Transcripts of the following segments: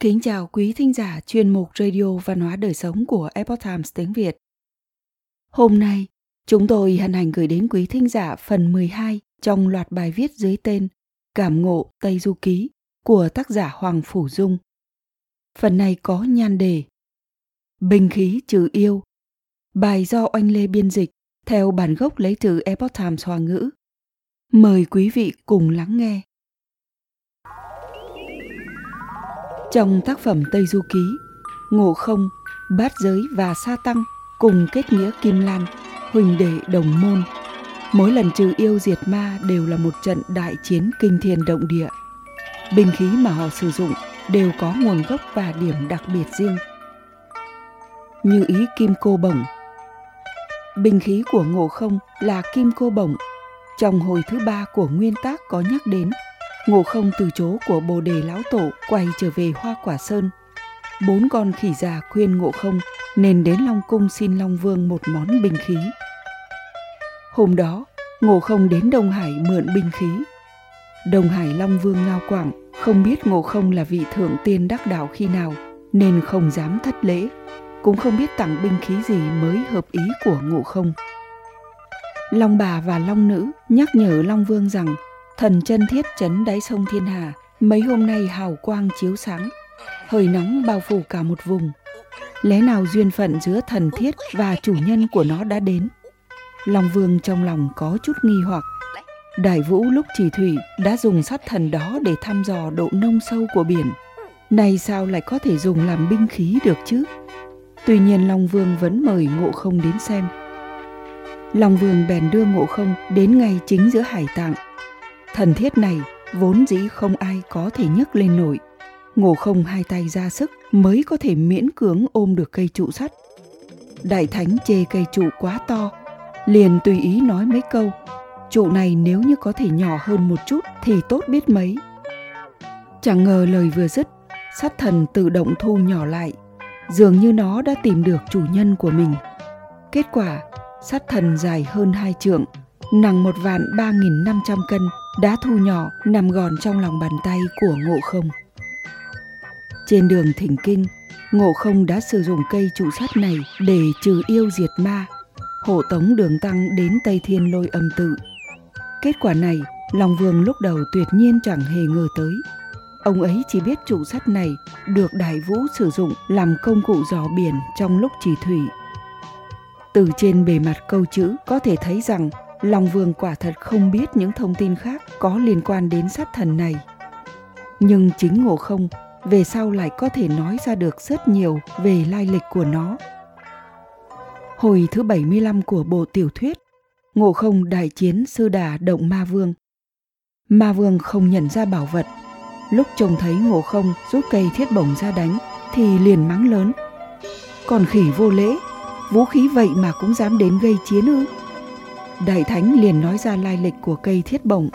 Kính chào quý thính giả chuyên mục Radio Văn hóa Đời Sống của Epoch Times tiếng Việt. Hôm nay, chúng tôi hân hạnh gửi đến quý thính giả phần 12 trong loạt bài viết dưới tên Cảm ngộ Tây Du Ký của tác giả Hoàng Phủ Dung. Phần này có nhan đề Bình khí trừ yêu. Bài do Oanh Lê biên dịch theo bản gốc lấy từ Epoch Times Hoa ngữ. Mời quý vị cùng lắng nghe. Trong tác phẩm Tây Du Ký, Ngộ Không, Bát Giới và Sa Tăng cùng kết nghĩa Kim Lan, huỳnh đệ đồng môn. Mỗi lần trừ yêu diệt ma đều là một trận đại chiến kinh thiên động địa. Binh khí mà họ sử dụng đều có nguồn gốc và điểm đặc biệt riêng. Như ý kim cô bổng. Binh khí của Ngộ Không là kim cô bổng. Trong hồi thứ ba của nguyên tác có nhắc đến Ngộ không từ chố của bồ đề lão tổ quay trở về hoa quả sơn. Bốn con khỉ già khuyên ngộ không nên đến Long Cung xin Long Vương một món binh khí. Hôm đó, ngộ không đến Đông Hải mượn binh khí. Đông Hải Long Vương Ngao Quảng không biết ngộ không là vị thượng tiên đắc đạo khi nào nên không dám thất lễ, cũng không biết tặng binh khí gì mới hợp ý của ngộ không. Long bà và Long nữ nhắc nhở Long Vương rằng Thần chân thiết chấn đáy sông Thiên Hà, mấy hôm nay hào quang chiếu sáng, hơi nóng bao phủ cả một vùng. Lẽ nào duyên phận giữa thần thiết và chủ nhân của nó đã đến? Long Vương trong lòng có chút nghi hoặc. Đại Vũ lúc chỉ thủy đã dùng sắt thần đó để thăm dò độ nông sâu của biển. Này sao lại có thể dùng làm binh khí được chứ? Tuy nhiên Long Vương vẫn mời Ngộ Không đến xem. Long Vương bèn đưa Ngộ Không đến ngay chính giữa hải tạng Thần thiết này vốn dĩ không ai có thể nhấc lên nổi. Ngộ không hai tay ra sức mới có thể miễn cưỡng ôm được cây trụ sắt. Đại thánh chê cây trụ quá to, liền tùy ý nói mấy câu. Trụ này nếu như có thể nhỏ hơn một chút thì tốt biết mấy. Chẳng ngờ lời vừa dứt, sát thần tự động thu nhỏ lại, dường như nó đã tìm được chủ nhân của mình. Kết quả, sát thần dài hơn hai trượng, nặng một vạn ba nghìn năm trăm cân, đã thu nhỏ nằm gòn trong lòng bàn tay của ngộ không. Trên đường thỉnh kinh, ngộ không đã sử dụng cây trụ sắt này để trừ yêu diệt ma, hộ tống đường tăng đến Tây Thiên lôi âm tự. Kết quả này, Long Vương lúc đầu tuyệt nhiên chẳng hề ngờ tới. Ông ấy chỉ biết trụ sắt này được Đại Vũ sử dụng làm công cụ dò biển trong lúc chỉ thủy. Từ trên bề mặt câu chữ có thể thấy rằng Long Vương quả thật không biết những thông tin khác có liên quan đến sát thần này. Nhưng chính Ngộ Không về sau lại có thể nói ra được rất nhiều về lai lịch của nó. Hồi thứ 75 của bộ tiểu thuyết, Ngộ Không đại chiến sư đà động Ma Vương. Ma Vương không nhận ra bảo vật. Lúc trông thấy Ngộ Không rút cây thiết bổng ra đánh thì liền mắng lớn. Còn khỉ vô lễ, vũ khí vậy mà cũng dám đến gây chiến ư? Đại Thánh liền nói ra lai lịch của cây thiết bổng.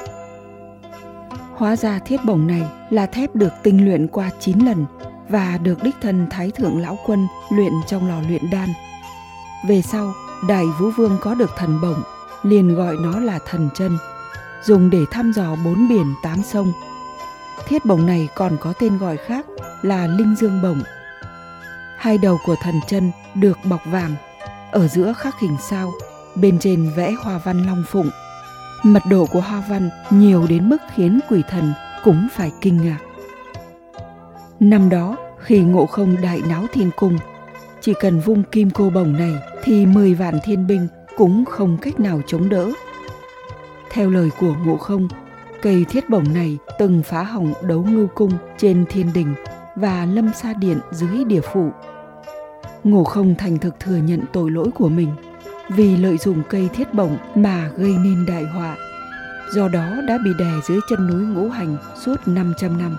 Hóa ra thiết bổng này là thép được tinh luyện qua 9 lần và được đích thân Thái Thượng Lão Quân luyện trong lò luyện đan. Về sau, Đại Vũ Vương có được thần bổng, liền gọi nó là thần chân, dùng để thăm dò bốn biển tám sông. Thiết bổng này còn có tên gọi khác là Linh Dương Bổng. Hai đầu của thần chân được bọc vàng, ở giữa khắc hình sao bên trên vẽ hoa văn long phụng. Mật độ của hoa văn nhiều đến mức khiến quỷ thần cũng phải kinh ngạc. Năm đó, khi ngộ không đại náo thiên cung, chỉ cần vung kim cô bồng này thì 10 vạn thiên binh cũng không cách nào chống đỡ. Theo lời của ngộ không, cây thiết bổng này từng phá hỏng đấu ngưu cung trên thiên đình và lâm sa điện dưới địa phủ. Ngộ không thành thực thừa nhận tội lỗi của mình vì lợi dụng cây thiết bổng mà gây nên đại họa. Do đó đã bị đè dưới chân núi ngũ hành suốt 500 năm.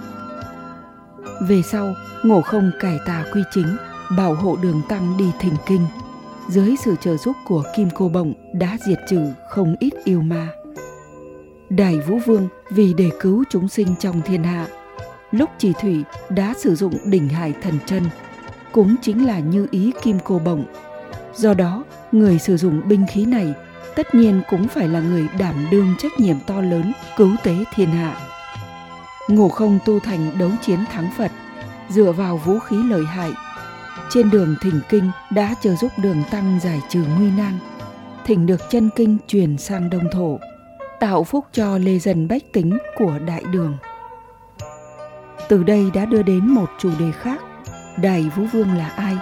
Về sau, ngộ không cải tà quy chính, bảo hộ đường tăng đi thỉnh kinh. Dưới sự trợ giúp của Kim Cô Bổng đã diệt trừ không ít yêu ma. Đại Vũ Vương vì để cứu chúng sinh trong thiên hạ, lúc chỉ thủy đã sử dụng đỉnh hải thần chân, cũng chính là như ý Kim Cô Bổng. Do đó, người sử dụng binh khí này tất nhiên cũng phải là người đảm đương trách nhiệm to lớn cứu tế thiên hạ. Ngộ không tu thành đấu chiến thắng Phật, dựa vào vũ khí lợi hại. Trên đường thỉnh kinh đã chờ giúp đường tăng giải trừ nguy nan, thỉnh được chân kinh truyền sang đông thổ, tạo phúc cho lê dân bách tính của đại đường. Từ đây đã đưa đến một chủ đề khác, Đại Vũ Vương là ai?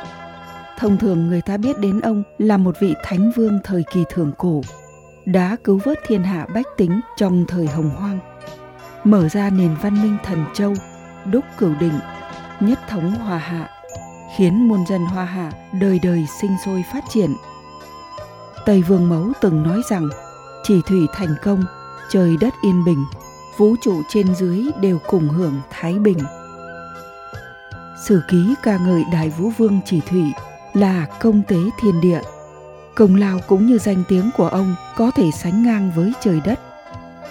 Thông thường người ta biết đến ông là một vị thánh vương thời kỳ thượng cổ, đã cứu vớt thiên hạ bách tính trong thời hồng hoang, mở ra nền văn minh thần châu, đúc cửu định, nhất thống hòa hạ, khiến muôn dân hoa hạ đời đời sinh sôi phát triển. Tây Vương Mẫu từng nói rằng, chỉ thủy thành công, trời đất yên bình, vũ trụ trên dưới đều cùng hưởng thái bình. Sử ký ca ngợi Đại Vũ Vương Chỉ Thủy là công tế thiên địa. Công lao cũng như danh tiếng của ông có thể sánh ngang với trời đất.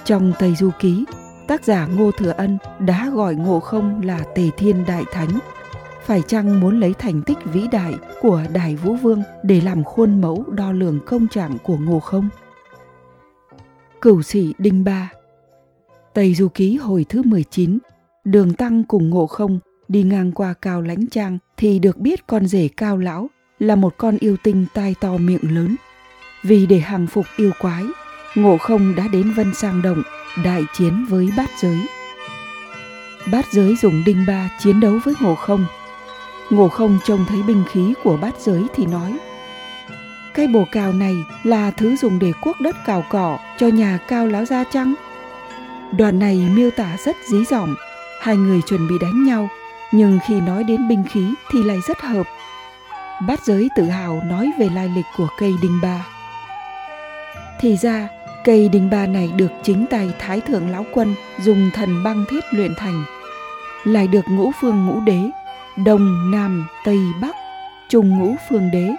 Trong Tây Du Ký, tác giả Ngô Thừa Ân đã gọi Ngộ Không là Tề Thiên Đại Thánh. Phải chăng muốn lấy thành tích vĩ đại của Đại Vũ Vương để làm khuôn mẫu đo lường công trạng của Ngộ Không? Cửu sĩ Đinh Ba Tây Du Ký hồi thứ 19, Đường Tăng cùng Ngộ Không đi ngang qua Cao Lãnh Trang thì được biết con rể Cao Lão là một con yêu tinh tai to miệng lớn. Vì để hàng phục yêu quái, Ngộ Không đã đến Vân Sang Động đại chiến với bát giới. Bát giới dùng đinh ba chiến đấu với Ngộ Không. Ngộ Không trông thấy binh khí của bát giới thì nói Cái bồ cào này là thứ dùng để cuốc đất cào cỏ cho nhà cao láo gia chăng? Đoạn này miêu tả rất dí dỏm, hai người chuẩn bị đánh nhau, nhưng khi nói đến binh khí thì lại rất hợp. Bát giới tự hào nói về lai lịch của cây đinh ba. Thì ra, cây đinh ba này được chính tay Thái Thượng Lão Quân dùng thần băng thiết luyện thành, lại được ngũ phương ngũ đế, Đông, Nam, Tây, Bắc, trùng ngũ phương đế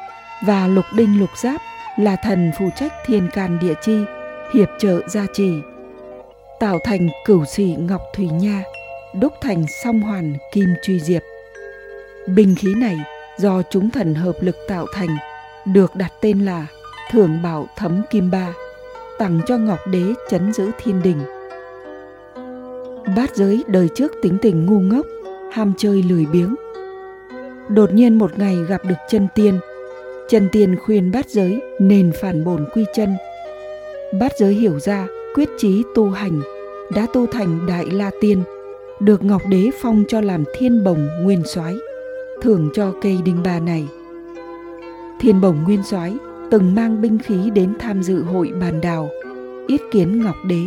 và lục đinh lục giáp là thần phụ trách thiên can địa chi, hiệp trợ gia trì tạo thành cửu sĩ ngọc thủy nha đúc thành song hoàn kim truy diệp binh khí này do chúng thần hợp lực tạo thành, được đặt tên là thưởng bảo thấm kim ba, tặng cho ngọc đế chấn giữ thiên đình. Bát giới đời trước tính tình ngu ngốc, ham chơi lười biếng. Đột nhiên một ngày gặp được chân tiên. Chân tiên khuyên bát giới nên phản bổn quy chân. Bát giới hiểu ra quyết chí tu hành, đã tu thành đại la tiên, được ngọc đế phong cho làm thiên bồng nguyên soái thưởng cho cây đinh ba này. Thiên bổng nguyên soái từng mang binh khí đến tham dự hội bàn đào, yết kiến ngọc đế.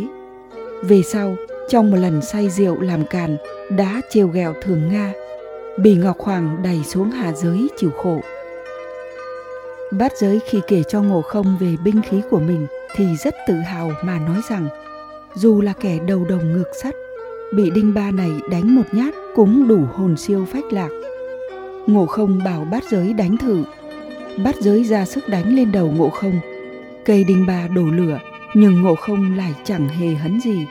Về sau, trong một lần say rượu làm càn, đã trêu ghẹo thường nga, bị ngọc hoàng đẩy xuống hạ giới chịu khổ. Bát giới khi kể cho ngộ không về binh khí của mình thì rất tự hào mà nói rằng, dù là kẻ đầu đồng ngược sắt, bị đinh ba này đánh một nhát cũng đủ hồn siêu phách lạc ngộ không bảo bát giới đánh thử. Bát giới ra sức đánh lên đầu ngộ không. Cây đinh ba đổ lửa, nhưng ngộ không lại chẳng hề hấn gì.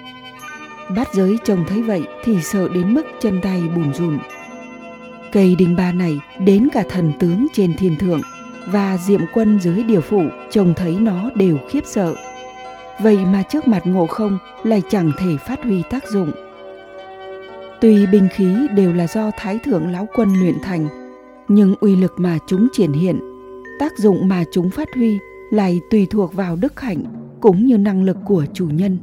Bát giới trông thấy vậy thì sợ đến mức chân tay bùn rùn. Cây đinh ba này đến cả thần tướng trên thiên thượng và diệm quân dưới điều phủ, trông thấy nó đều khiếp sợ. Vậy mà trước mặt ngộ không lại chẳng thể phát huy tác dụng. Tuy binh khí đều là do thái thượng lão quân luyện thành nhưng uy lực mà chúng triển hiện, tác dụng mà chúng phát huy lại tùy thuộc vào đức hạnh cũng như năng lực của chủ nhân.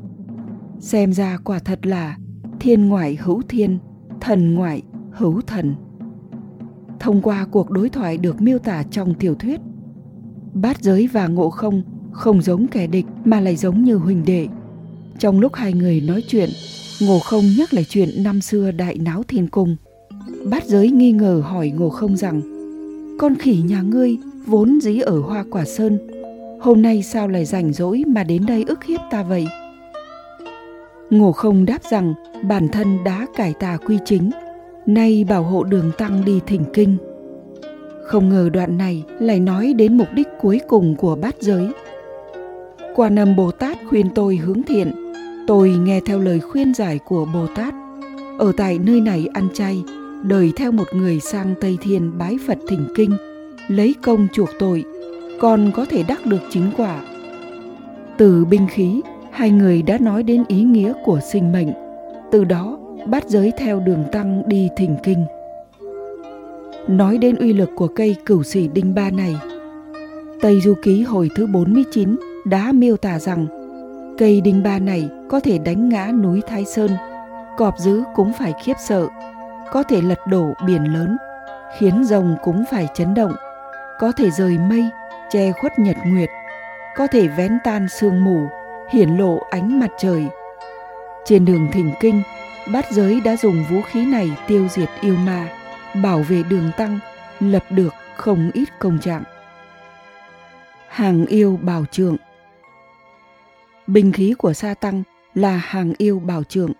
Xem ra quả thật là thiên ngoại hữu thiên, thần ngoại hữu thần. Thông qua cuộc đối thoại được miêu tả trong tiểu thuyết, bát giới và ngộ không không giống kẻ địch mà lại giống như huỳnh đệ. Trong lúc hai người nói chuyện, ngộ không nhắc lại chuyện năm xưa đại náo thiên cung bát giới nghi ngờ hỏi ngộ không rằng con khỉ nhà ngươi vốn dĩ ở hoa quả sơn hôm nay sao lại rảnh rỗi mà đến đây ức hiếp ta vậy ngộ không đáp rằng bản thân đã cải tà quy chính nay bảo hộ đường tăng đi thỉnh kinh không ngờ đoạn này lại nói đến mục đích cuối cùng của bát giới Quan âm Bồ Tát khuyên tôi hướng thiện. Tôi nghe theo lời khuyên giải của Bồ Tát. Ở tại nơi này ăn chay, đời theo một người sang Tây Thiên bái Phật thỉnh kinh, lấy công chuộc tội, còn có thể đắc được chính quả. Từ binh khí, hai người đã nói đến ý nghĩa của sinh mệnh. Từ đó, bắt giới theo đường tăng đi thỉnh kinh. nói đến uy lực của cây cửu sỉ đinh ba này. Tây Du Ký hồi thứ 49 đã miêu tả rằng cây đinh ba này có thể đánh ngã núi Thái Sơn, cọp dữ cũng phải khiếp sợ, có thể lật đổ biển lớn, khiến rồng cũng phải chấn động, có thể rời mây, che khuất nhật nguyệt, có thể vén tan sương mù, hiển lộ ánh mặt trời. Trên đường thỉnh kinh, bát giới đã dùng vũ khí này tiêu diệt yêu ma, bảo vệ đường tăng, lập được không ít công trạng. Hàng yêu bảo trượng bình khí của sa tăng là hàng yêu bảo trượng.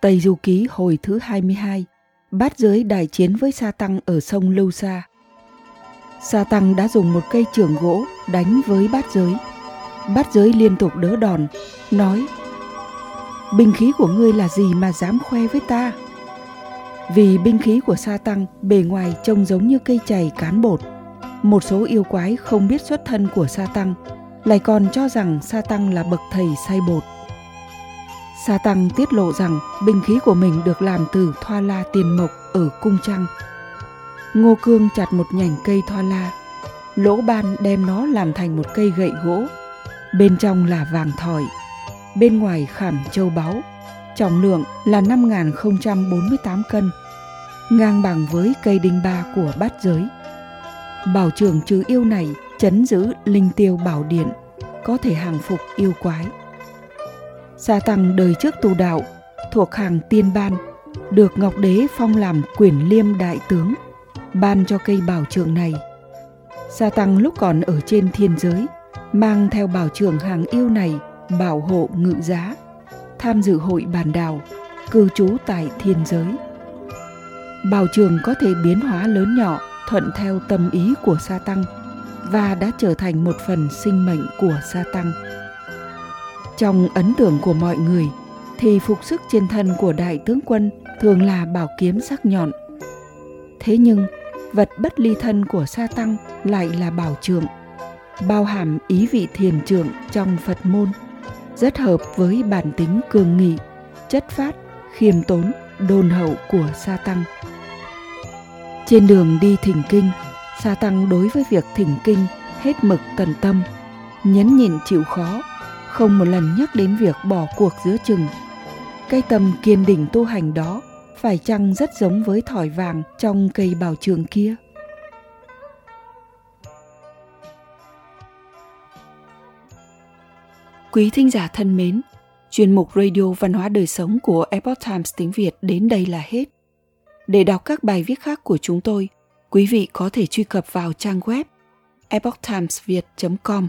Tây Du Ký hồi thứ 22, bát giới đại chiến với sa tăng ở sông Lưu Sa. Sa tăng đã dùng một cây trường gỗ đánh với bát giới. Bát giới liên tục đỡ đòn, nói Binh khí của ngươi là gì mà dám khoe với ta? Vì binh khí của sa tăng bề ngoài trông giống như cây chày cán bột. Một số yêu quái không biết xuất thân của sa tăng lại còn cho rằng sa tăng là bậc thầy say bột. Sa tăng tiết lộ rằng binh khí của mình được làm từ thoa la tiền mộc ở cung trăng. Ngô Cương chặt một nhành cây thoa la, lỗ ban đem nó làm thành một cây gậy gỗ. Bên trong là vàng thỏi, bên ngoài khảm châu báu, trọng lượng là 5.048 cân, ngang bằng với cây đinh ba của bát giới. Bảo trưởng trừ yêu này chấn giữ linh tiêu bảo điện, có thể hàng phục yêu quái. Sa tăng đời trước tu đạo, thuộc hàng tiên ban, được Ngọc Đế phong làm quyển liêm đại tướng, ban cho cây bảo trường này. Sa tăng lúc còn ở trên thiên giới, mang theo bảo trường hàng yêu này bảo hộ ngự giá, tham dự hội bàn đào, cư trú tại thiên giới. Bảo trường có thể biến hóa lớn nhỏ thuận theo tâm ý của sa tăng và đã trở thành một phần sinh mệnh của sa tăng. Trong ấn tượng của mọi người thì phục sức trên thân của đại tướng quân thường là bảo kiếm sắc nhọn. Thế nhưng vật bất ly thân của sa tăng lại là bảo trượng, bao hàm ý vị thiền trượng trong Phật môn, rất hợp với bản tính cường nghị, chất phát, khiêm tốn, đôn hậu của sa tăng. Trên đường đi thỉnh kinh, sa tăng đối với việc thỉnh kinh hết mực tận tâm, nhấn nhịn chịu khó, không một lần nhắc đến việc bỏ cuộc giữa chừng. Cái tâm kiên định tu hành đó phải chăng rất giống với thỏi vàng trong cây bảo trường kia? Quý thính giả thân mến, chuyên mục Radio Văn hóa Đời Sống của Epoch Times tiếng Việt đến đây là hết. Để đọc các bài viết khác của chúng tôi, quý vị có thể truy cập vào trang web epochtimesviet.com.